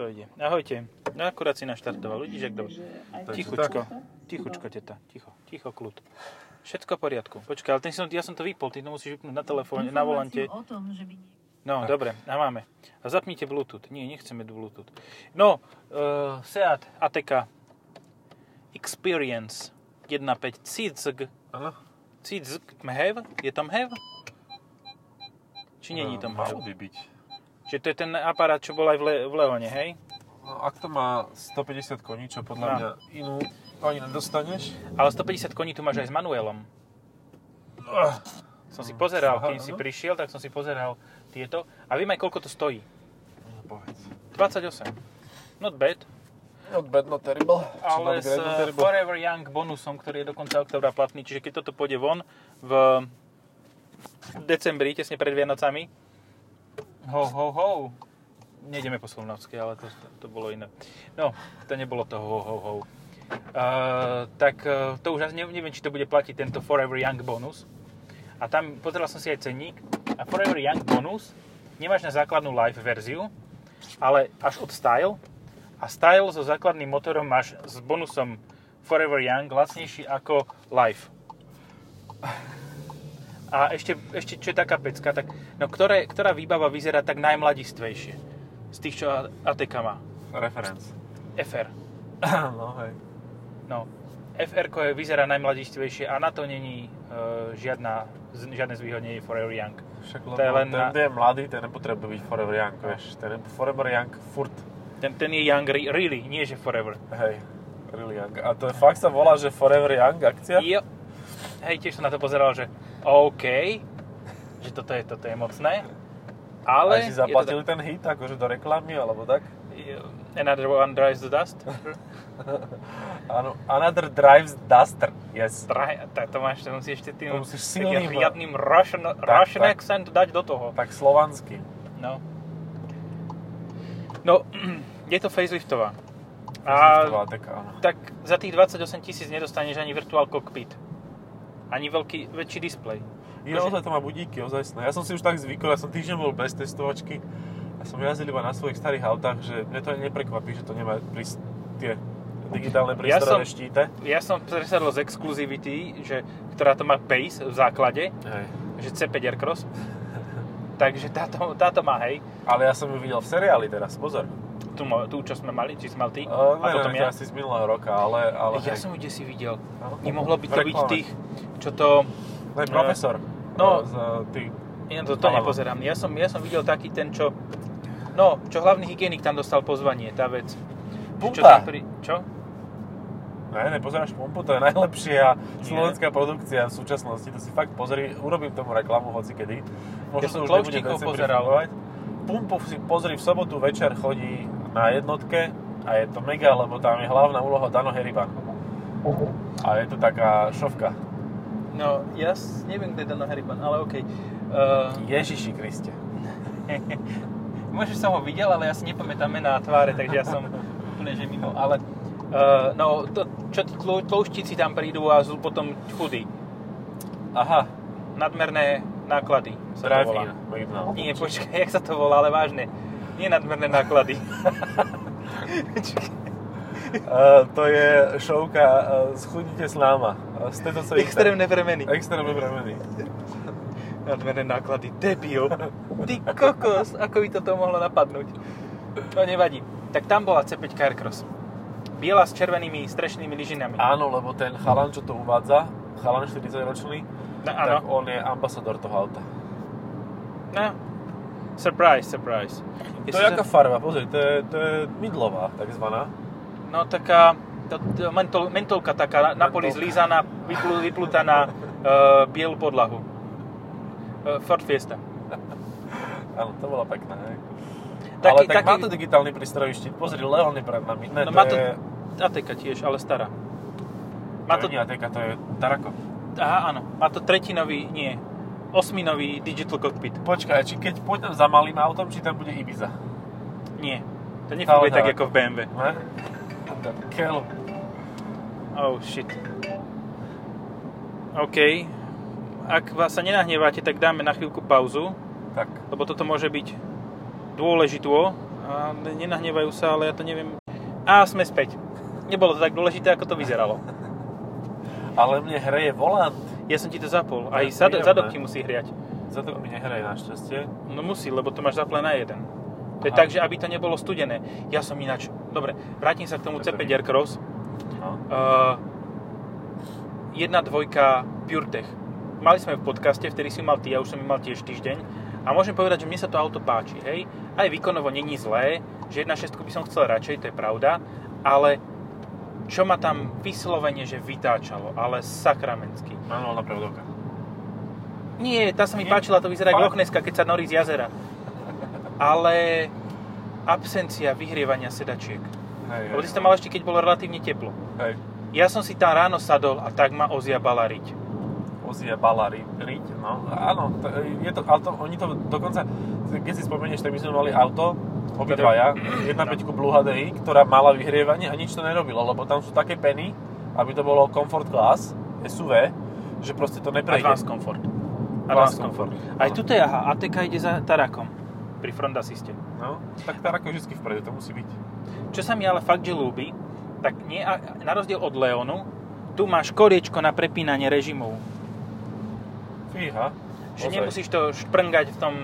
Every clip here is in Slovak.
to ide. Ahojte. No akurát si naštartoval. Vidíš, jak dobre. Tichučko. Tichučko, teta. Ticho. Ticho, kľud. Všetko v poriadku. Počkaj, ale ten som, ja som to vypol. Ty to musíš vypnúť na telefóne, na volante. o tom, že by... No, dobre. A máme. A zapnite Bluetooth. Nie, nechceme Bluetooth. No, uh, Seat Ateca Experience 1.5 CIZG. Áno. CIZG. Mhev? Je tam hev? Či není tam hev? Malo by byť. Že to je ten aparát, čo bol aj v, Le- v Leone, hej? No, ak to má 150 koní, čo podľa No. mňa inú ani nedostaneš. Ale 150 koní tu máš aj s manuelom. Uh, Som si pozeral, Aha, keď si prišiel, tak som si pozeral tieto. A viem aj, koľko to stojí. no, povedz. 28. Not bad. Not bad, not terrible. Ale s terrible. Forever Young bonusom, ktorý je do konca oktobra platný. Čiže keď toto pôjde von v decembri, tesne pred Vianocami, ho, ho, ho, nejdeme po Slovnovsky, ale to, to bolo iné. No, to nebolo to ho, ho, ho. Uh, tak uh, to už ne, neviem, či to bude platiť tento Forever Young bonus. A tam pozeral som si aj cenník. A Forever Young bonus nemáš na základnú live verziu, ale až od Style. A Style so základným motorom máš s bonusom Forever Young lacnejší ako Life. A ešte, ešte čo je taká pecka, tak no, ktoré, ktorá výbava vyzerá tak najmladistvejšie z tých, čo ATK má? Reference. FR. no hej. No, FR je, vyzerá najmladistvejšie a na to není e, žiadna, žiadne zvýhodnenie Forever Young. Však To je len ten, na- je mladý, ten nepotrebuje byť forever young, vieš. Ten je forever young furt. Ten, ten je Young re- really, nie že Forever. Hej. Really young. A to je fakt sa volá, že forever young akcia? Jo. Hej, tiež som na to pozeral, že OK, že toto je, toto je mocné, ale... Ale si je to zaplatili ten hit, akože do reklamy, alebo tak? tak- Another one drives the dust. Áno. Another drives duster. Yes. Tra- to, to máš, to musíš ešte tým musíš silným- riadným Russian, Russian tak. accent dať do toho. Tak slovanský. No. No, je to faceliftová. A tak za tých 28 tisíc nedostaneš ani virtual cockpit. Ani veľký, väčší displej. Je, ozaj to má budíky, ozajstné. Ja som si už tak zvykol, ja som týždeň bol bez testovačky a som jazdil iba na svojich starých autách, že mne to ani neprekvapí, že to nemá prís- tie digitálne Ja prístroje štíte. Ja som presadol z Exclusivity, že, ktorá to má Pace v základe, Hej. že C5 Aircross. Takže táto, táto má, hej. Ale ja som ju videl v seriáli teraz, pozor. Tú, tú čo sme mali, či sme mal ty. Uh, a potom neviem, to ja. asi z minulého roka, ale... ale Ja hej. som ju kde si videl. No. Nemohlo by to byť tých, čo to... To je profesor. No. Z, tých... Ja to, to nepozerám. Ja som, ja som videl taký ten, čo... No, čo hlavný hygienik tam dostal pozvanie, tá vec. Čo, Pumpa. tam pri, čo? Ne, nepozeráš pumpu, to je najlepšia slovenská produkcia v súčasnosti. To si fakt pozri, urobím tomu reklamu hoci kedy. Ja som už nebude pozeral. Pumpu si pozri v sobotu večer chodí na jednotke a je to mega, lebo tam je hlavná úloha Dano Heriba. A je to taká šovka. No, ja neviem, kde je Dano Heriban, ale okej. Uh, Ježiši Kriste. Možno som ho videl, ale ja si nepamätám mená a tváre, takže ja som úplne že mimo. Ale uh, no, to, čo tí tlou- tlouštíci tam prídu a sú potom chudí. Aha, Nadmerné náklady drive-in. McDonald's. Nie, počkaj, jak sa to volá, ale vážne. Nie nadmerné náklady. Uh, to je šovka uh, Schudnite s náma. Uh, z tejto sa Extrémne premeny. Extrémne premeny. Nadmerné náklady. Debil. Ty kokos, ako by toto mohlo napadnúť. No nevadí. Tak tam bola C5 Aircross. Biela s červenými strešnými lyžinami. Áno, lebo ten chalan, čo to uvádza, chalan 40 ročný, No, tak on je ambasador toho auta. No. Surprise, surprise. To je aká farba, pozri, to je, to je mydlová, takzvaná. No taká to, to mentol, mentolka taká na, poli zlízaná, vyplu, vyplutá na uh, bielu podlahu. Uh, Ford Fiesta. Áno, to bola pekná, hej. Taký- Ale tak taký- má to digitálny prístrojový štít, pozri, Leon je pred nami. Ne, No to má to je... Ateka tiež, ale stará. to Má to, nie Ateka, to je Tarako. aha, áno, má to tretinový, nie, osminový digital cockpit. Počkaj, či keď pôjdem za malým autom, či tam bude Ibiza? Nie, to nefunguje tak ako v BMW. Ne? Oh shit. OK. Ak vás sa nenahneváte, tak dáme na chvíľku pauzu, Tak, lebo toto môže byť dôležitú a A nenahnevajú sa, ale ja to neviem. A sme späť. Nebolo to tak dôležité, ako to vyzeralo. Ale mne hreje volant. Ja som ti to zapol. Aj zad- zadok ti musí hriať. Zadok mi nehreje našťastie. No musí, lebo to máš zaplé na jeden. To je Aha. tak, že aby to nebolo studené. Ja som ináč... Dobre, vrátim sa k tomu Dobre. C5 Aircross. No. Uh, jedna dvojka PureTech. Mali sme v podcaste, vtedy si ju mal ty, ja už som ju mal tiež týždeň. A môžem povedať, že mne sa to auto páči, hej. Aj výkonovo není zlé, že 1.6 by som chcel radšej, to je pravda. Ale čo ma tam vyslovene, že vytáčalo, ale sakramensky. Manuálna prevodovka. Nie, tá sa mi Nie? páčila, to vyzerá ako? Lochneska, keď sa norí z jazera. Ale absencia vyhrievania sedačiek. Hej, Lebo ty si tam mal ešte, keď bolo relatívne teplo. Hej. Ja som si tam ráno sadol a tak ma oziabala riť. Ozia Balari, riť, no. Áno, to, je to, ale to, oni to dokonca, keď si spomenieš, tak my sme mali auto, obidvaja, 1.5 Blue HDI, ktorá mala vyhrievanie a nič to nerobilo, lebo tam sú také peny, aby to bolo comfort class, SUV, že proste to neprejde. Advanced Comfort. Advanced Comfort. Aj tuto je, aha, ATK ide za Tarakom. Pri front assiste. No, tak tá ako vždy vpredu, to musí byť. Čo sa mi ale fakt, že ľúbi, tak nie, na rozdiel od Leonu, tu máš koriečko na prepínanie režimov. Fíha. Že Ozaj. nemusíš to šprngať v tom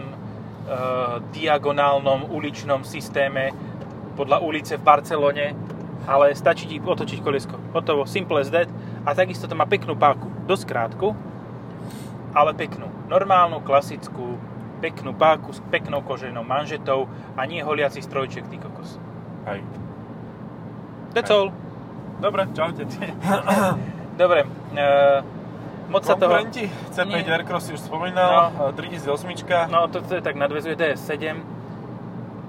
diagonálnom uličnom systéme podľa ulice v Barcelone, ale stačí ti otočiť koliesko. Hotovo, simple as that. A takisto to má peknú páku. Dosť krátku, ale peknú. Normálnu, klasickú, peknú páku s peknou koženou manžetou a nie holiaci strojček, ty kokos. Hej. That's Hej. all. Dobre, čaute. Dobre, uh, moc sa toho... Konkurenti, C5 Nie. Aircross si už spomínal, no. 3008 No, to, to je tak nadvezuje DS7,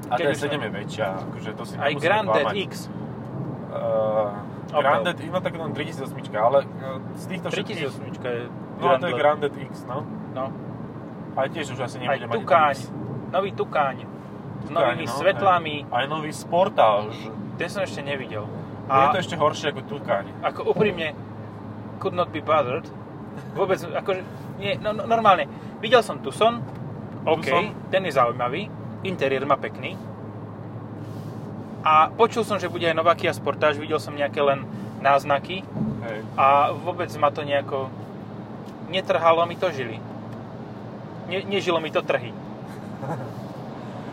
a keď už D7 sme- je väčšia, akože to si aj Grandet klamať. X. Uh, Opel. Grandet, no tak len 3008, ale z týchto všetkých... 3008 je No a to je Grandet X, no. No. Ale tiež už asi Aj nebude mať Tukáň, X. nový Tukáň. S novými no, svetlami. Aj nový Sportage. Ten som ešte nevidel. A... Je A to ešte horšie ako Tukáň. ako úprimne, could not be bothered. Vôbec, akože, nie, no, no, normálne. Videl som Tucson, OK, Tucson? ten je zaujímavý, interiér má pekný. A počul som, že bude aj nová Kia Sportage, videl som nejaké len náznaky Hej. a vôbec ma to nejako netrhalo mi to žily. Ne, nežilo mi to trhy.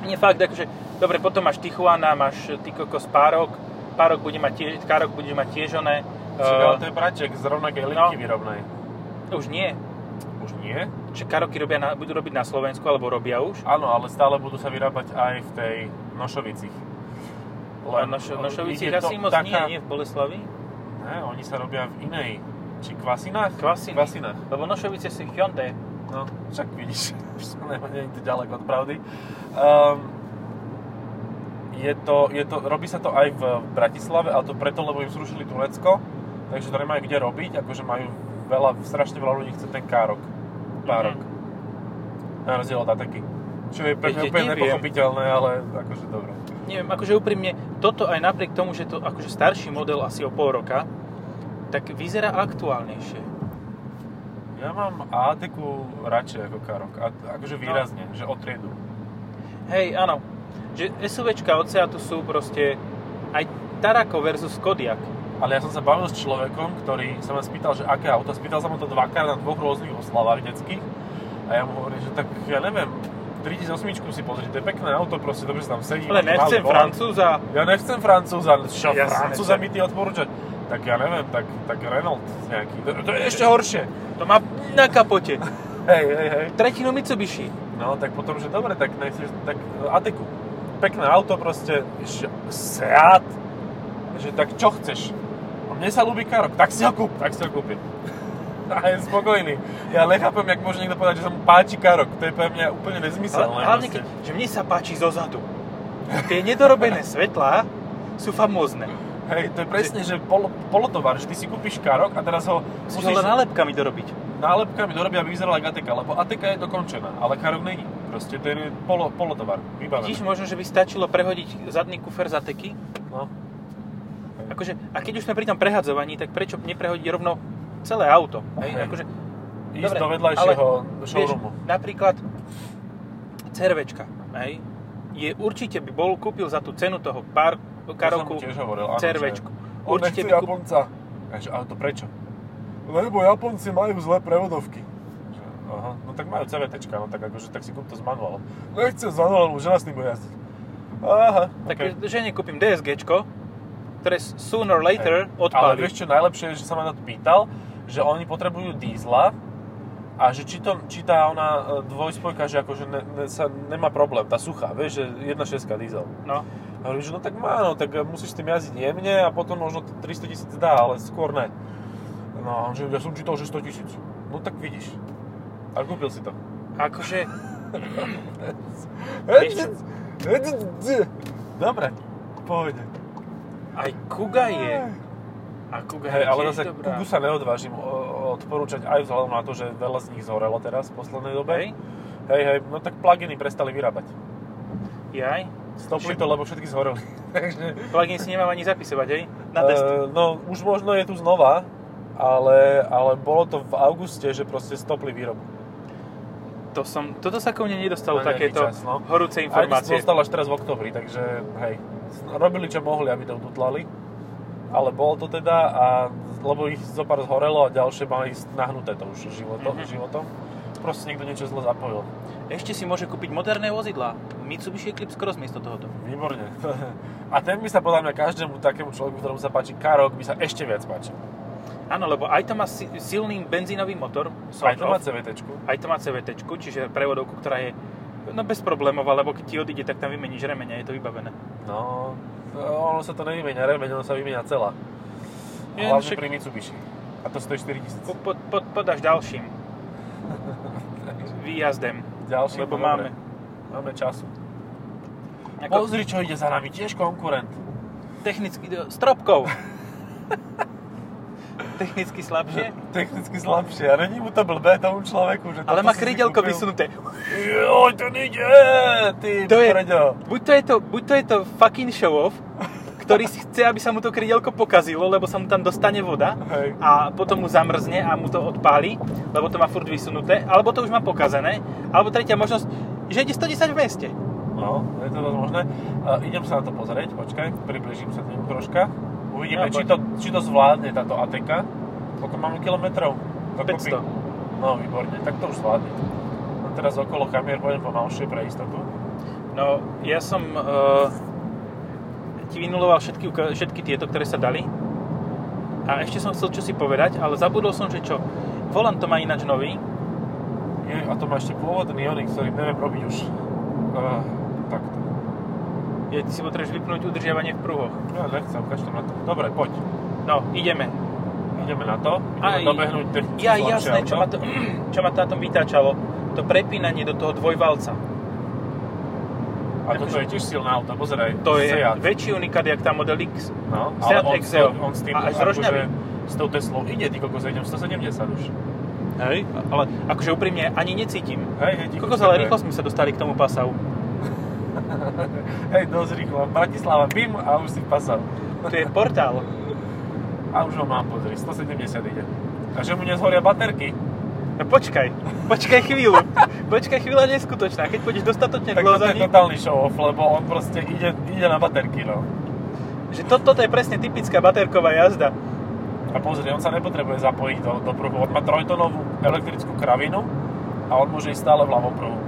Nie fakt, akože, dobre, potom máš Tijuana, máš ty kokos Párok, Párok bude mať tiež, Károk bude mať tiež oné, Čiže, ale uh, to je braček z rovnakej no. linky výrobnej. Už nie, Už nie? že Karoky robia na, budú robiť na Slovensku, alebo robia už. Áno, ale stále budú sa vyrábať aj v tej Nošovicích. A Nošo, Nošovici je to asi moc taká- nie, nie v Boleslavi. Ne, oni sa robia v inej. Či Kvasinách? Kvasiny. Kvasinách. Lebo Nošovice sú Hyundai. No, však vidíš, nie je to ďaleko od pravdy. Um, je to, je to, robí sa to aj v Bratislave, ale to preto, lebo im zrušili Turecko, takže to nemajú kde robiť, akože majú veľa, strašne veľa ľudí chce ten károk, párok. Na rozdiel od Ataky. Čo je pre mňa úplne nepochopiteľné, ale akože dobre. Neviem, akože úprimne, toto aj napriek tomu, že to akože starší model asi o pol roka, tak vyzerá aktuálnejšie. Ja mám ATku radšej ako károk, a, akože výrazne, že o triedu. Hej, áno. Že SUVčka od Seatu sú proste aj Tarako versus Kodiaq. Ale ja som sa bavil s človekom, ktorý sa ma spýtal, že aké auto. Spýtal sa mu to dvakrát na dvoch rôznych oslavách detských. A ja mu hovorím, že tak ja neviem, 3008 si pozri, to je pekné auto, proste dobre sa tam sedí. Ale nechcem. Francúza. Ja nechcem Francúza, čo Jasne, Francúza mi ty odporúčať? Tak ja neviem, tak, tak Renault nejaký. To, to je ešte horšie. To má na kapote. Hej, hej, hej. Tretinu Mitsubishi. No, tak potom, že dobre, tak nechceš, tak e, Ateku. Pekné auto proste, Seat, že tak čo chceš? A mne sa ľúbi Karok, tak si ho kúp, tak si ho kúpim. A je spokojný. Ja nechápem, jak môže niekto povedať, že sa mu páči Karok. To je pre mňa úplne Ale, nezmyselné. hlavne, keď, že mne sa páči zo zadu. Tie nedorobené svetlá sú famózne. Hej, to je presne, že polo, polotovar, že ty si kúpiš Karok a teraz ho Musíš ho musíš len nálepkami dorobiť. nálepkami dorobia, aby vyzerala ako Ateka, lebo Ateka je dokončená, ale Karok není. Proste to je polo, polotovar, vybavený. Vidíš, možno, že by stačilo prehodiť zadný kufer za teky. No. Akože, a keď už sme pri tom prehadzovaní, tak prečo neprehodiť rovno celé auto? Hej? Hej. Akože, Ísť Dobre, do vedľajšieho vieš, showroomu. napríklad CRVčka, hej? je určite by bol, kúpil za tú cenu toho pár karoku To hovoril, áno, On Určite by kúp... Japonca. Takže, ale to prečo? Lebo Japonci majú zlé prevodovky. Aha, no tak majú CVTčka, no tak akože, tak si kúp to s manuálom. Nechcem s manuálom, žena s tým bude jazdiť. Aha, Tak okay. žene kúpim DSGčko, ktoré sooner or later Ale odpálí. vieš čo najlepšie je, že sa ma na to pýtal, že oni potrebujú dízla a že či, to, či tá ona e, dvojspojka, že akože ne, ne, sa nemá problém, tá suchá, vieš, že 1.6 diesel. No, A hovorím, že no tak má, no tak musíš s tým jazdiť jemne a potom možno 300 tisíc dá, ale skôr ne. No že ja som čítal, že 100 tisíc. No tak vidíš. A kúpil si to. akože Dobre, pohode. Aj Kuga je. A Kuga Hej, je ale zase dobrá. Kugu sa neodvážim odporúčať aj vzhľadom na to, že veľa z nich zhorelo teraz v poslednej dobe. Hej. Hej, hej, no tak pluginy prestali vyrábať. Jaj. Stopli to, lebo všetky zhoreli. Takže, Plugin si nemám ani zapisovať, hej? Na test. e, no, už možno je tu znova, ale, ale bolo to v auguste, že proste stopli výrobu. To som, toto sa ko mne nedostalo, nejaký takéto čas, no. horúce Aj informácie. dostal až teraz v oktobri, takže hej, robili čo mohli, aby to ututlali. Ale bolo to teda, a, lebo ich zo pár zhorelo a ďalšie mali nahnuté to už životom. Mhm. životom. Proste niekto niečo zle zapojil. Ešte si môže kúpiť moderné vozidlá. Mitsubishi Eclipse Cross miesto tohoto. Výborne. A ten by sa podľa mňa každému takému človeku, ktorému sa páči Karok, by sa ešte viac páčil. Áno, lebo aj to má si- silný benzínový motor. Aj to má. CVT. aj to má CVT, čiže prevodovku, ktorá je no bezproblémová, lebo keď ti odíde, tak tam vymeníš remeň a je to vybavené. No, ono sa to nevymenia remeň, ono sa vymenia celá. Je, Hlavne však- pri Mitsubishi. A to stojí 4000. Po, po, po, podáš ďalším výjazdem, Ďalší, lebo máme. Máme času. Ako Pozri, čo ide za nami, tiež konkurent. technicky, stropkov. technicky slabšie, Technicky slabšie, a není mu to blbé tomu človeku, že ale má krydelko vysunuté. Joj, to ide, ty To je, preďo. buď, to je to, buď to je to fucking show off, ktorý si chce, aby sa mu to krydelko pokazilo, lebo sa mu tam dostane voda Hej. a potom mu zamrzne a mu to odpáli, lebo to má furt vysunuté, alebo to už má pokazené, alebo tretia možnosť, že ide 110 v meste. No, je to dosť možné. Uh, idem sa na to pozrieť, počkaj, približím sa nemu troška. Uvidíme, No, či, to, či to zvládne táto ATK. Koľko máme kilometrov? Dokopy? 500. No, výborne, tak to už zvládne. No teraz okolo kamier pôjdem pomalšie pre istotu. No, ja som uh, ti vynuloval všetky, všetky tieto, ktoré sa dali. A ešte som chcel čo si povedať, ale zabudol som, že čo. Volant to má ináč nový. Je, a to má ešte pôvodný Onyx, ktorý neviem robiť už. Uh, takto. Je, ty si potrebuješ vypnúť udržiavanie v pruhoch. Ja nechcem, ukážte na to. Dobre, poď. No, ideme. Ideme na to. Aj- Ideme dobehnúť technicky Ja, jasné, čo ma, to, čo ma to na tom vytáčalo. To prepínanie do toho dvojvalca. A toto je tiež silné auto, pozeraj. To je Seat. väčší unikát, jak tá Model X. No, Seat ale on, Exeo. on s tým, A aj s akože, s tou Teslou ide, ty kokos, idem 170 už. Hej. Ale akože úprimne ani necítim. Hej, hej, Kokos, ale rýchlo sme sa dostali k tomu pasavu. Hej, dosť rýchlo. Bratislava, bim a už si pasal. To je portál. A už ho mám, pozri, 170 ide. A že mu nezhoria baterky, No počkaj, počkaj chvíľu. Počkaj chvíľa neskutočná. Keď pôjdeš dostatočne tak dlho za je totálny show off, lebo on proste ide, ide na baterky, no. že to, toto je presne typická baterková jazda. A pozri, on sa nepotrebuje zapojiť do, do pruhu. On má trojtonovú elektrickú kravinu a on môže ísť stále v ľavom pruhu.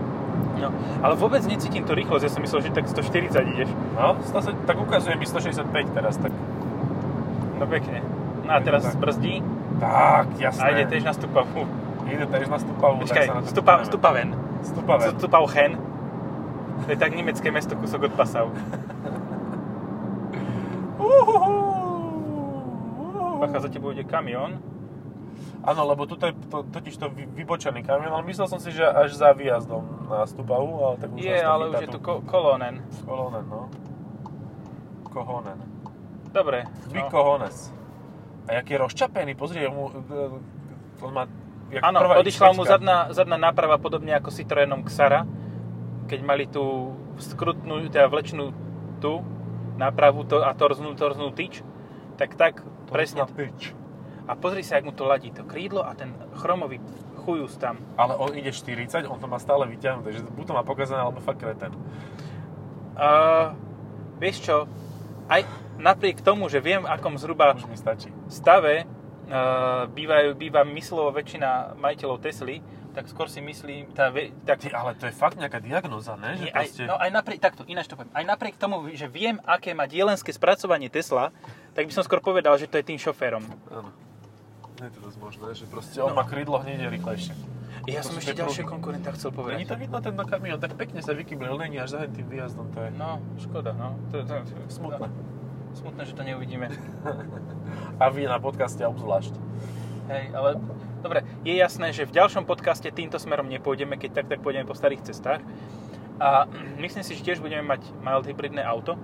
No, ale vôbec necítim tú rýchlosť. Ja som myslel, že tak 140 ideš. No, 100, tak ukazuje mi 165 teraz, tak... No pekne. No a teraz Tak. brzdí Tak, jasné. a ide tiež na stupavú. Ide tiež na stupavú, Počkaj, tak stupa, stupaven. Stupaven. Stupavchen. To je tak nemecké mesto, kúsok od Pasav. Bacha, za tebou ide kamión. Áno, lebo tuto je to, totiž to vy- vybočený kamion, ale myslel som si, že až za výjazdom na Stupavu, ale tak už Je, ale už je tu ko- kolónen. Kolonen, no. Kohonen. Dobre. Big no. Kohones. A jak je rozčapený, pozri, mu, e, on má... Áno, odišla mu X5. zadná, zadná náprava podobne ako Citroenom Xara, keď mali tú skrutnú, teda vlečnú tú nápravu to, a torznú, torznú tyč, tak tak To presne. A pozri sa, jak mu to ladí, to krídlo a ten chromový chujus tam. Ale on ide 40, on to má stále vyťahnuté, že buď to má pokazané, alebo fakt kreten. Uh, vieš čo, aj napriek tomu, že viem, akom zhruba Už mi stačí. stave uh, bývajú, býva myslovo väčšina majiteľov Tesly, tak skôr si myslím, tá, tak, Ty, ale to je fakt nejaká diagnoza, ne? Že aj, proste... no aj napriek, takto, ináč to poviem, aj napriek tomu, že viem, aké má dielenské spracovanie Tesla, tak by som skôr povedal, že to je tým šoférom. Áno. Je to dosť možné, že proste on má krydlo hneď rýchlejšie. Ja To som ešte ďalšie konkurenta chcel Není povedať. to vidno ten kamión, tak pekne sa vykyblil, není až za tým výjazdom, to je No, škoda, no. To, to, to, smutné. Smutné, že to neuvidíme. A vy na podcaste obzvlášť. Hej, ale dobre, je jasné, že v ďalšom podcaste týmto smerom nepôjdeme, keď tak, tak pôjdeme po starých cestách. A myslím si, že tiež budeme mať mild hybridné auto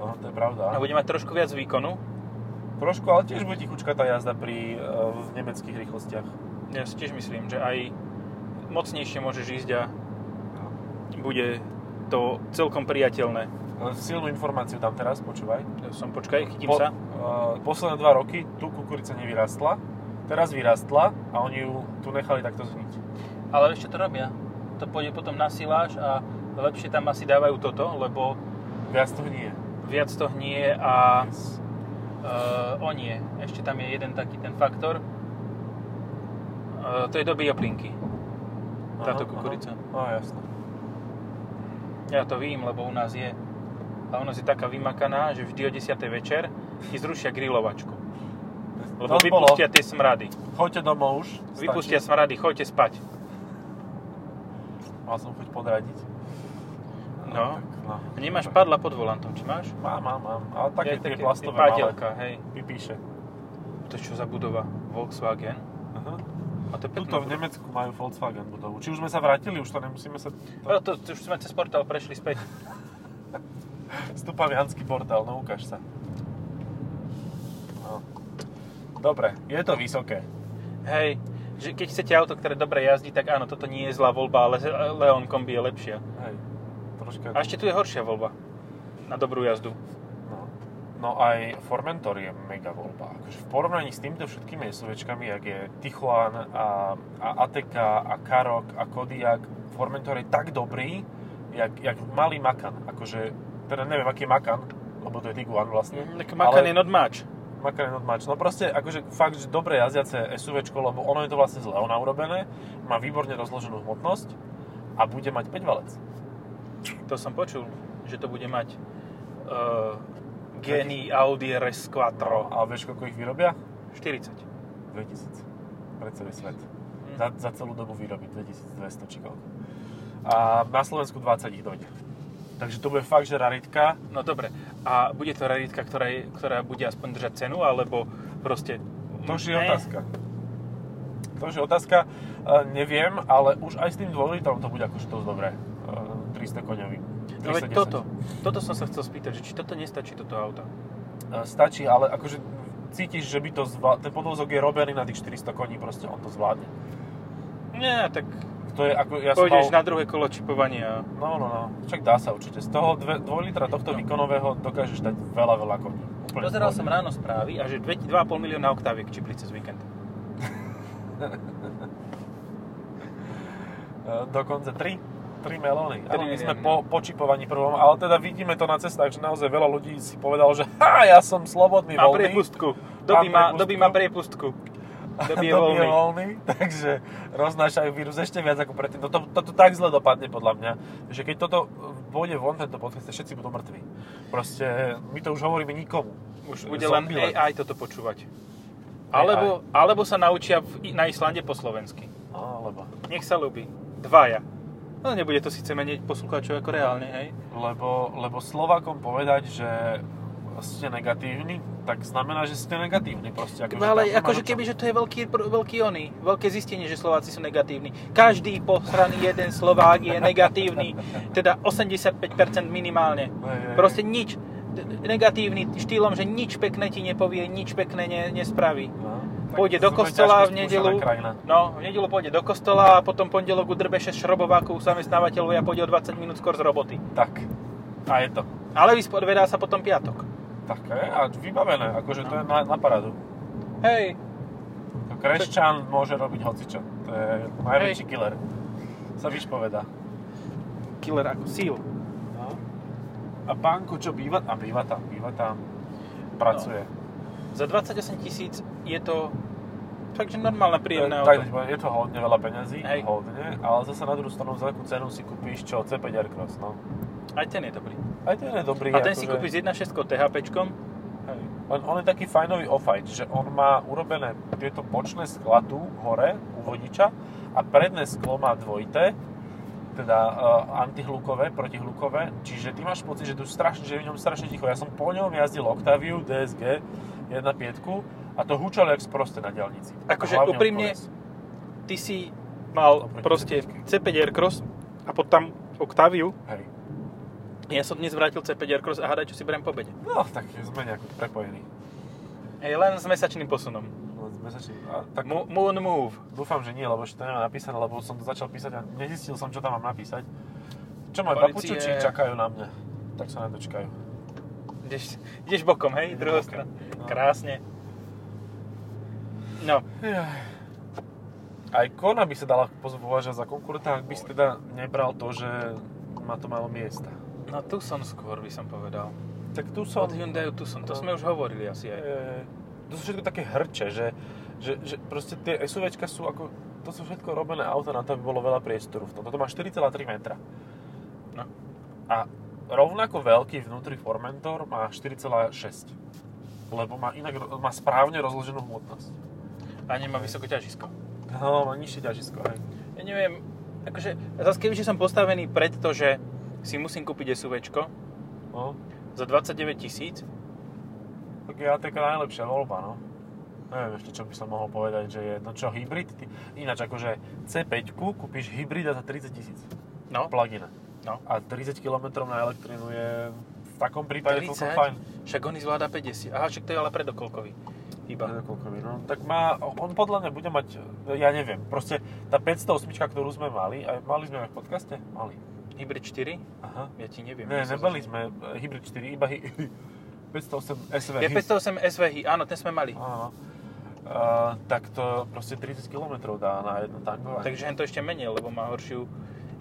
No, to je pravda. a budeme mať trošku viac výkonu. Trošku, ale tiež bude tichučká tá jazda pri uh, v nemeckých rýchlostiach. Ja si tiež myslím, že aj mocnejšie môžeš ísť a bude to celkom priateľné. Len Silnú informáciu dám teraz, počúvaj. Ja som, počkaj, chytím sa. Uh, posledné dva roky tu kukurica nevyrastla, teraz vyrastla a oni ju tu nechali takto zhniť. Ale ešte to robia. To pôjde potom na siláž a lepšie tam asi dávajú toto, lebo Viac to nie. viac to hnie a uh, o nie. Ešte tam je jeden taký ten faktor. Uh, to je do bioplinky. Táto kukurica. No jasné. Ja to vím, lebo u nás je. A u nás je taká vymakaná, že vždy o 10. večer ti zrušia grilovačku. Lebo To bolo. vypustia tie smrady. Choďte domov už. stačí. Vypustia smrady, choďte spať. Mal som chuť podradiť. No. tak, no. Nemáš padla pod volantom, či máš? Mám, mám, mám. Ale také tie plastové pádielka, hej. Pipíše. To je čo za budova? Volkswagen? Aha. A to je Tuto v. Nemecku majú Volkswagen budovu. Či už sme sa vrátili, už to nemusíme sa... No, to, to, už sme cez portál prešli späť. Stupavianský portál, no ukáž sa. No. Dobre, je to vysoké. Hej, že keď chcete auto, ktoré dobre jazdí, tak áno, toto nie je zlá voľba, ale Leon Kombi je lepšia. Hej. Troška... A ešte tu je horšia voľba na dobrú jazdu. No. no aj Formentor je mega voľba. Akože v porovnaní s týmito všetkými SUVčkami, jak je Tichuan a, a Ateka a Karok a Kodiaq, Formentor je tak dobrý, jak, jak malý Macan. Akože, teda neviem, aký je Macan, lebo to je Tiguan vlastne. Tak Macan Ale- je not much. Macan je much. No proste, akože fakt, že dobre jazdiace SUVčko, lebo ono je to vlastne z Leona urobené, má výborne rozloženú hmotnosť a bude mať 5 valec. To som počul, že to bude mať uh, Geni Audi RS Quattro. A vieš, koľko ich vyrobia? 40. 2000 pre celý svet. Hm. Za, za celú dobu výroby 2200 či koľko. A na Slovensku 20 ich dojde. Takže to bude fakt, že raritka. No dobre, a bude to raritka, ktorá, je, ktorá bude aspoň držať cenu, alebo proste... To už je Ne. otázka. To už je otázka. E, neviem, ale už aj s tým 2 litrom to bude akože dosť dobré. E, 300 koňový. No veď toto, toto som sa chcel spýtať, že či toto nestačí, toto auto. E, stačí, ale akože cítiš, že by to zvládne, ten podvozok je robený na tých 400 koní, proste on to zvládne. Nie, tak To je ako, ja pôjdeš mal... na druhé kolo čipovanie a... No, no, no. Však dá sa určite. Z toho 2 litra tohto výkonového dokážeš dať veľa, veľa koní. Úplne Pozeral som ráno správy a že 2,5 milióna oktáviek čipli cez víkend. E, Dokonca 3, 3 melóny. Tri Áno, my sme milióny. po, po čipovaní prvom, ale teda vidíme to na cestách, že naozaj veľa ľudí si povedalo, že ha, ja som slobodný, Má voľný. priepustku. Doby má, doby má priepustku. Doby je voľný. voľný, takže roznášajú vírus ešte viac ako predtým. Toto, toto tak zle dopadne podľa mňa, že keď toto pôjde von, tento podcast, všetci budú mŕtvi. Proste my to už hovoríme nikomu. Už bude len. AI toto počúvať. Alebo, alebo sa naučia v, na Islande po slovensky. Alebo, Nech sa ľúbi. Dvaja. No nebude to síce menej poslucháčov ako reálne, hej? lebo, lebo Slovákom povedať, že ste negatívni, tak znamená, že ste negatívni. Proste, akože ale tam nemáš akože keby, že to je veľký, veľký ony, veľké zistenie, že Slováci sú negatívni. Každý posraný jeden Slovák je negatívny, teda 85% minimálne. Proste nič. Negatívny štýlom, že nič pekné ti nepovie, nič pekné ne, nespraví. No, Pôjde do kostola v nedelu, no, v nedelu pôjde do kostola a potom pondelok udrbe 6 šrobovákov zamestnávateľovia a pôjde o 20 minút skôr z roboty. Tak. A je to. Ale vyspodvedá sa potom piatok. Tak je, a vybavené, akože to je na, na paradu. Hej, To Kreščan môže robiť hocičo. To je najväčší killer. Sa vyšpoveda. killer ako síl. No. A pánko, čo býva? A býva tam, býva tam. Pracuje. Za 28 tisíc je to fakt, že normálne, príjemné tak, auto. je to hodne veľa peňazí, Hej. hodne, ale zase na druhú stranu za akú cenu si kúpíš čo, C5 Aircross, no. Aj ten je dobrý. Aj ten je dobrý. A ten si akože- kúpiš s 1.6 THPčkom, Hej. Len on je taký fajnový off-fight, že on má urobené tieto bočné skla tu hore u vodiča a predné sklo má dvojité, teda uh, antihlukové, protihlukové, čiže ty máš pocit, že, tu strašne, že je v ňom strašne ticho. Ja som po ňom jazdil Octaviu DSG 1.5 a to húčalo jak sprosté na diaľnici. Akože úprimne- ty si mal Oproti proste C5. C5 Aircross a potom Octaviu. Hej. Ja som dnes vrátil C5 Aircross a hádaj, čo si beriem po obede. No, tak sme nejako prepojení. Hej, len s mesačným posunom. No, sme začali, a, tak Mo- Moon Move. dúfam, že nie, lebo ešte to nemám napísané, lebo som to začal písať a nezistil som, čo tam mám napísať. Čo moje Policie- papučuči čakajú na mňa, tak sa nedočkajú. Ideš, ideš bokom, hej? Druhou stranu. No. Krásne. No, Aj Kona by sa dala považovať za konkurenta, ak by si teda nebral to, že má to málo miesta. no Tucson skôr by som povedal. Tak tu Od som... Hyundai Tucson, to No. sme už hovorili asi aj. E, to sú všetko také hrče, že, že, že proste tie SUVčka sú ako... To sú všetko robené auta na to, aby bolo veľa priestoru v tom. Toto má 4,3 metra. No. A rovnako veľký vnútri Formentor má 4,6. Lebo má inak má správne rozloženú hmotnosť. A nemá vysoké ťažisko. No, má nižšie ťažisko, hej. Ja neviem, akože, zase kebyže som postavený pred to, že si musím kúpiť SUVčko No, za 29 tisíc, tak je ATK najlepšia voľba, no. Neviem ešte, čo by som mohol povedať, že je, no čo, hybrid? Ty, ináč akože C5 kúpiš hybrida za 30 tisíc. no, Plug-in. no, A 30 km na elektrínu je v takom prípade celkom 30? fajn. však on zvláda 50. Aha, však to je ale predokolkový. Nedokoľkový, No, tak má, on podľa mňa bude mať, ja neviem, proste tá 508, ktorú sme mali, a mali sme ju v podcaste? Mali. Hybrid 4? Aha. Ja ti neviem. Ne, nebali sme e, Hybrid 4, iba hy, 508 SV. Je 508 SVH, áno, ten sme mali. Áno. Uh, tak to proste 30 km dá na jedno tankovanie. Takže to ešte menej, lebo má horšiu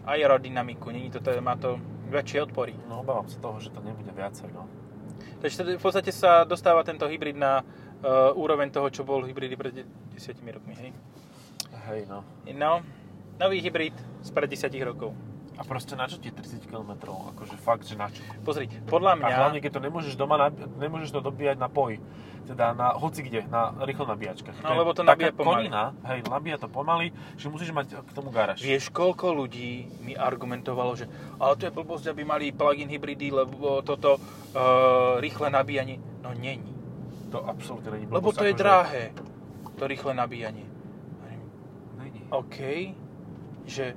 aerodynamiku. Není to, má to väčšie odpory. No obávam sa toho, že to nebude viacej, no. Takže v podstate sa dostáva tento hybrid na uh, úroveň toho, čo bol hybridy pred 10 rokmi, hej? Hej, no. No, nový hybrid z pred 10 rokov. A proste na čo ti 30 km? Akože fakt, že na čo? Pozri, podľa A mňa... hlavne, keď to nemôžeš doma, nab- nemôžeš to dobíjať na poj. Teda na hoci kde, na rýchlo nabíjačkách. No, je lebo to nabíja pomaly. konina, hej, nabíja to pomaly, že musíš mať k tomu garáž. Vieš, koľko ľudí mi argumentovalo, že ale to je blbosť, aby mali plug-in hybridy, lebo toto uh, rýchle nabíjanie. No není. To absolútne není Lebo blbosť, to je akože- drahé, to rýchle nabíjanie. Není. OK, že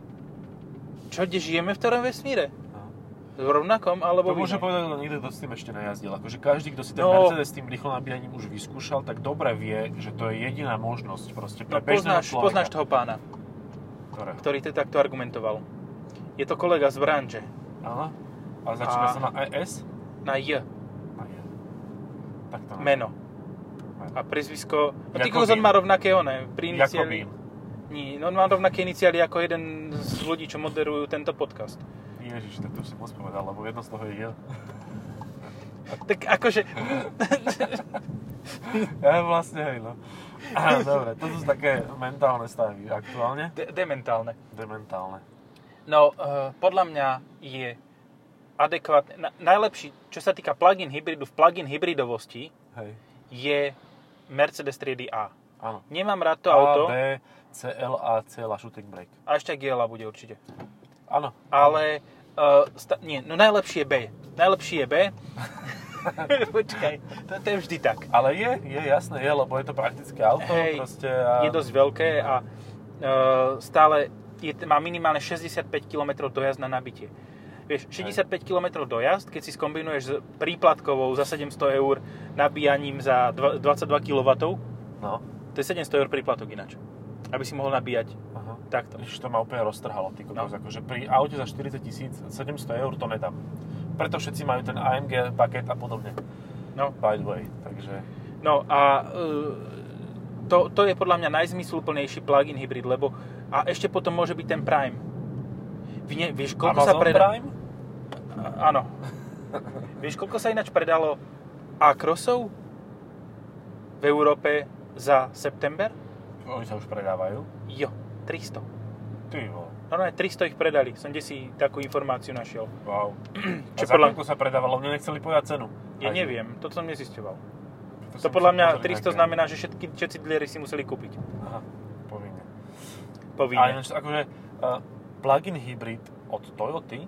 čo, kde žijeme v ktorom vesmíre? No. V rovnakom, alebo To môže povedať len niekto, kto s tým ešte nejazdil. Akože každý, kto si ten No. Mercedes s tým rýchlo nabíjaním už vyskúšal, tak dobre vie, že to je jediná možnosť proste No, pre bežného poznáš, človeka. poznáš toho pána, Ktorého? ktorý to takto argumentoval. Je to kolega z branže. Áno. A začína A- sa na ES? Na J. A je. Tak to Meno. A prezvisko... No ty Jakobín. on má rovnaké one. Pri iniciáli... Nie, no on má rovnaké iniciály ako jeden z ľudí, čo moderujú tento podcast. Ježiš, tak to už si moc povedal, lebo jedno z toho je J. Tak akože... Ja vlastne, hej, no. Á, dobre, to sú také mentálne stavy aktuálne. De- dementálne. Dementálne. No, uh, podľa mňa je adekvátne... Na, najlepší, čo sa týka plug-in hybridu, v plug-in hybridovosti Hej. je Mercedes triedy A. Áno. Nemám rád to A, auto. B, C, L, A, C, la shooting brake. A ešte GLA bude určite. Áno. Ale... Uh, sta- nie, no najlepší je B. Najlepší je B. Počkaj, to, to je vždy tak. Ale je, je jasné, je, lebo je to praktické auto, Hej, proste. A... Je dosť veľké a uh, stále je, má minimálne 65 km dojazd na nabitie. Vieš, 65 km dojazd, keď si skombinuješ s príplatkovou za 700 eur nabíjaním za dva- 22 kW, No. to je 700 eur príplatok ináč. Aby si mohol nabíjať Aha. takto. Ježiš, to ma úplne roztrhalo, ty kokos. No. Akože pri aute za 40 tisíc, 700 eur to nedám. Preto všetci majú ten AMG paket a podobne. No, By the way, takže... no a uh, to, to je podľa mňa najzmysluplnejší plug-in hybrid, lebo a ešte potom môže byť ten Prime. Vy ne, vieš, koľko sa Amazon predá... Prime? A- Áno. Vieš, koľko sa ináč predalo A-Crossov v Európe za september? Oni sa už predávajú. Jo, 300. Ty vole. Normálne 300 ich predali. Som kde si takú informáciu našiel. Wow. Čo A podľa- koľko sa predávalo? Mne nechceli povedať cenu. Ja Aj- neviem, toto som nezisťoval. To To podľa mňa pozrieť 300 nejaké- znamená, že všetky, všetci dealery si museli kúpiť. Aha, povinne. A Povinne. ináč, akože uh, plug-in hybrid od Toyoty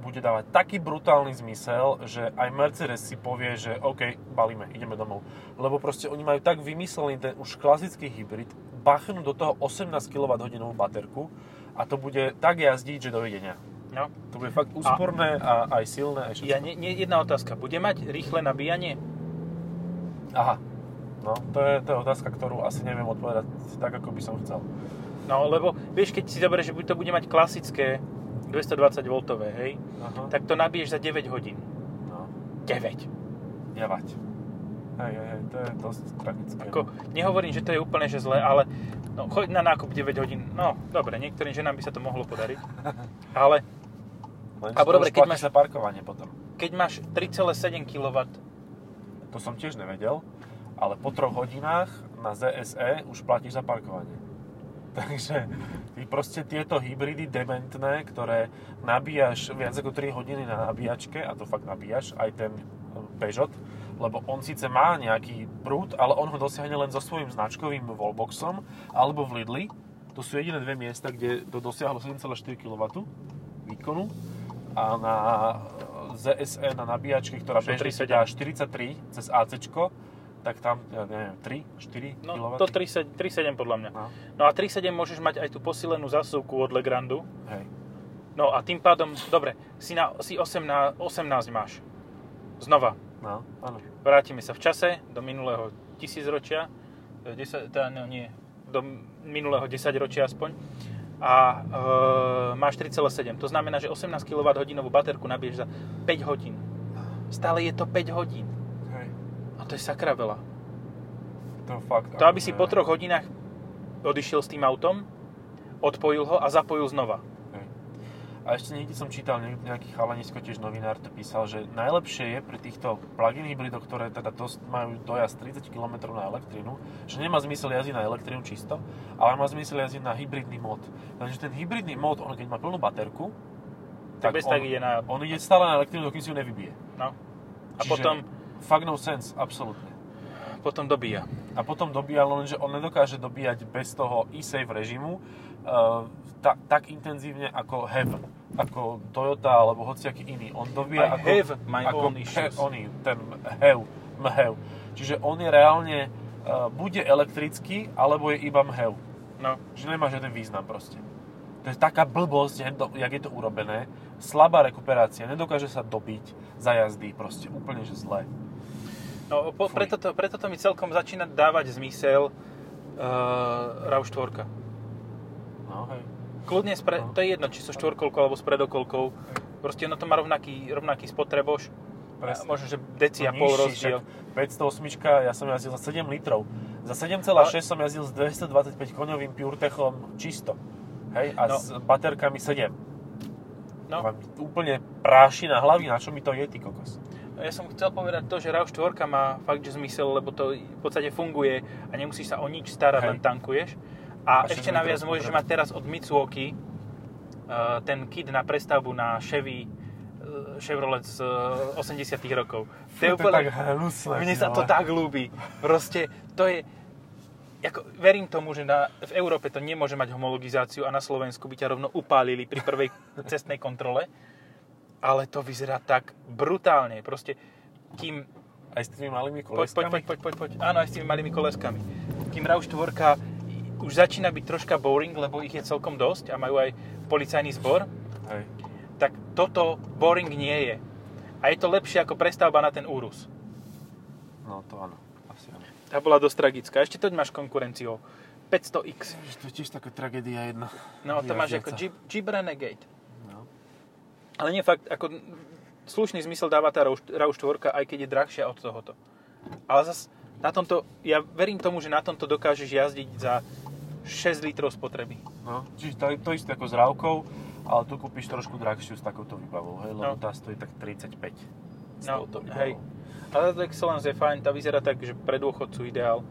bude dávať taký brutálny zmysel, že aj Mercedes si povie, že OK, balíme, ideme domov. Lebo proste oni majú tak vymyslený ten už klasický hybrid, bachnú do toho 18 kWh baterku a to bude tak jazdiť, že dovidenia. No. To bude fakt úsporné a, aj silné, aj všetko. Ja, nie, nie, jedna otázka. Bude mať rýchle nabíjanie? Aha. No, to je, to je otázka, ktorú asi neviem odpovedať tak, ako by som chcel. No, lebo vieš, keď si zoberieš, že buď to bude mať klasické 220 V, hej, Aha. tak to nabiješ za 9 hodín. No, 9. javať. Hej, hej, hej, to je dosť tragické. Ako, nehovorím, že to je úplne že zle, ale no, choď na nákup 9 hodín. No, dobre, niektorým ženám by sa to mohlo podariť. Ale Lenže Alebo dobre, keď máš- parkovanie potom. keď máš 3,7 kW, To som tiež nevedel, ale po troch hodinách na ZSE už platíš za parkovanie. Takže proste tieto hybridy dementné, ktoré nabíjaš viac ako 3 hodiny na nabíjačke, a to fakt nabíjaš, aj ten Peugeot, lebo on síce má nejaký prúd, ale on ho dosiahne len so svojím značkovým wallboxom alebo v Lidli. To sú jediné dve miesta, kde to dosiahlo 7,4 kW výkonu a na ZSE na nabíjačke, ktorá bežne 37. dá 43 cez AC, tak tam, ja neviem, 3, 4 no kW. to 3,7 3,7 podľa mňa. No, No a 3,7 môžeš mať aj tú posílenú zásuvku od Legrandu. hej. No a tým pádom, dobre, si, na, si 18, 18 máš. Znova, No, áno. vrátime sa v čase do minulého tisícročia, e, 10, teda, no, nie, do minulého 10 ročia aspoň a e, máš 3,7. To znamená, že 18 kWh baterku nabiješ za 5 hodín. Stále je to 5 hodín. A to je sakra veľa. To fakt. To, aby si po troch hodinách odišiel s tým autom, odpojil ho a zapojil znova. A ešte niekde som čítal, ne- nejaký chalanisko, tiež novinár to písal, že najlepšie je pri týchto plug-in hybridoch, ktoré teda dosť majú dojazd 30 km na elektrínu, že nemá zmysel jazdiť na elektrínu čisto, ale má zmysel jazdiť na hybridný mód. Takže ten hybridný mód, on keď má plnú baterku, Tak, bez on, tak ide na... on ide stále na elektrínu, dokým si ju nevybije. No. A Čiže potom, Fakt no sense, absolútne. potom dobíja. A potom dobíja, lenže on nedokáže dobíjať bez toho e-save režimu uh, ta, tak intenzívne ako Heaven, ako Toyota alebo hociaký iný. On dobíja I ako, have my ako own issues. He, oný, ten Hev, Mhev. Čiže on je reálne uh, bude elektrický, alebo je iba Mhev. No. Že nemá žiaden význam proste. To je taká blbosť, jak je to urobené. Slabá rekuperácia, nedokáže sa dobiť za jazdy, proste úplne že zlé. No, po, preto, to, preto to mi celkom začína dávať zmysel uh, RAV4. No, hej. Kľudne, spre, No. to je jedno, či so štvorkolkou alebo s predokolkou. Proste ono to má rovnaký, rovnaký spotrebož. Presne. Možno, že deci a No pol rozdiel. však 508, ja som jazdil za 7 litrov. Za 7,6 som jazdil s 225 koňovým PureTechom čisto. Hej, a No. s baterkami 7. No, Vám úplne práši na hlavy, na čo mi to je, ty kokos. Ja som chcel povedať to, že RAV4 má fakt, že zmysel, lebo to v podstate funguje a nemusíš sa o nič starať, Hej. len tankuješ. A, A ešte naviac môžeš mať teraz od Mitsuoki uh, ten kit na prestavbu na Chevy uh, Chevrolet z uh, 80 rokov. To je úplne... Mne sa to vole. tak ľúbi. Proste to je... Ako, verím tomu, že na, v Európe to nemôže mať homologizáciu a na Slovensku by ťa rovno upálili pri prvej cestnej kontrole. Ale to vyzerá tak brutálne. Proste, kým... Aj s tými malými Poď, poď, koleskami? poď, poď, poď, poď. Áno, aj s tými malými koleskami. Kým RAV4 už začína byť troška boring, lebo ich je celkom dosť a majú aj policajný zbor, Hej. tak toto boring nie je. A je to lepšie ako prestavba na ten Urus. No to áno, asi áno. Tá bola dosť tragická. Ešte to máš konkurenciou. 500X. Ježiš, to je tiež taká tragédia jedna. No, to máš ako. Jeep, Jeep Renegade. Ale nie fakt, ako slušný zmysel dáva tá RAV4, aj keď je drahšia od tohoto. Ale zas na tomto, ja verím tomu, že na tomto dokážeš jazdiť za 6 litrov spotreby. No, čiže to, to isté ako s rávkou, ale tu kúpiš trošku drahšiu s takouto výbavou, hej, lebo No. tá stojí tak 35 s No, hej. Ale tá Excellence je fajn, tá vyzerá tak, že pre dôchodcu ideál,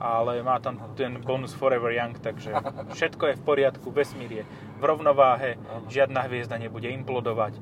ale má tam ten bonus Forever Young, takže všetko je v poriadku, vesmír je v rovnováhe, žiadna hviezda nebude implodovať.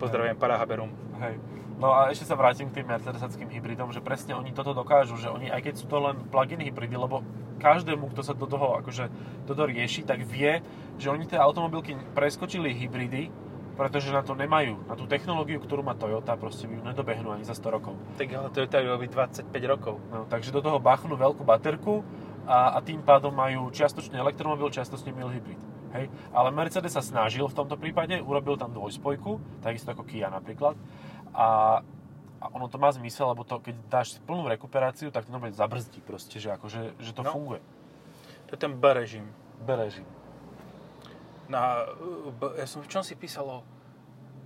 Pozdravujem Parahaberum. Hej. No a ešte sa vrátim k tým mercedesackým hybridom, že presne oni toto dokážu, že oni, aj keď sú to len plug-in hybridy, lebo každému, kto sa do toho akože toto rieši, tak vie, že oni tie automobilky preskočili hybridy, pretože na to nemajú. Na tú technológiu, ktorú má Toyota, proste by ju nedobehnú ani za 100 rokov. Tak ale to je tak robí 25 rokov. No, takže do toho bachnú veľkú baterku a, a tým pádom majú čiastočne elektromobil, čiastočne mild hybrid. Hej? Ale Mercedes sa snažil v tomto prípade, urobil tam dvojspojku, takisto ako Kia napríklad. A, a ono to má zmysel, lebo to, keď dáš plnú rekuperáciu, tak to normálne zabrzdí proste, že, akože, že to No. funguje. To je ten B režim. Bereží. Na, B, ja som v čom si písalo,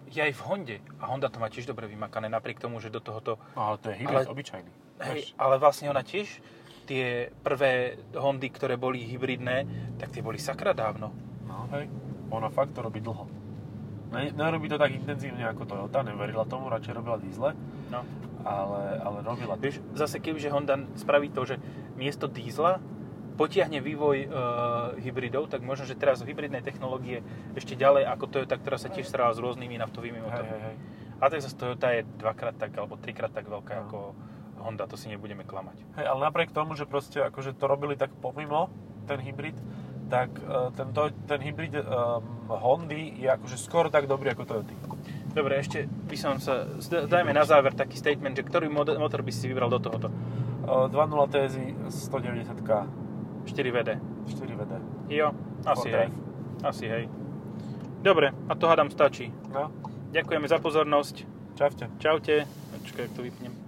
je aj v Honde. A Honda to má tiež dobre vymakané, napriek tomu, že do tohoto... No, ale to je hybrid Ale- obyčajný. Hej, ale vlastne ona tiež, tie prvé Hondy, ktoré boli hybridné, tak tie boli sakra dávno. No, hej. Ona fakt to robí dlho. Ne, nerobí to tak intenzívne ako Toyota, neverila tomu, radšej robila diesle, No. ale, ale robila. Vieš, zase kebyže Honda spraví to, že miesto dízla potiahne vývoj e, hybridov, tak možno, že teraz hybridnej technológie ešte ďalej ako Toyota, ktorá sa tiež stará s rôznymi naftovými motormi. hej, hej. A tak zase Toyota je dvakrát tak, alebo trikrát tak veľká No. ako Honda, to si nebudeme klamať. Hej, ale napriek tomu, že proste akože to robili tak pomimo, ten hybrid, tak uh, ten, to, ten hybrid um, Hondy je akože skoro tak dobrý ako Toyota. Dobre, ešte by som sa, dajme na záver taký statement, že ktorý motor by si vybral do tohoto? Uh, 2.0 TSI 190K 4WD. 4WD. Jo, asi Ford hej. Drive. Asi hej. Dobre, a to hádam stačí. No, Ďakujeme za pozornosť. čaute. Čaute. Ak to vypnem.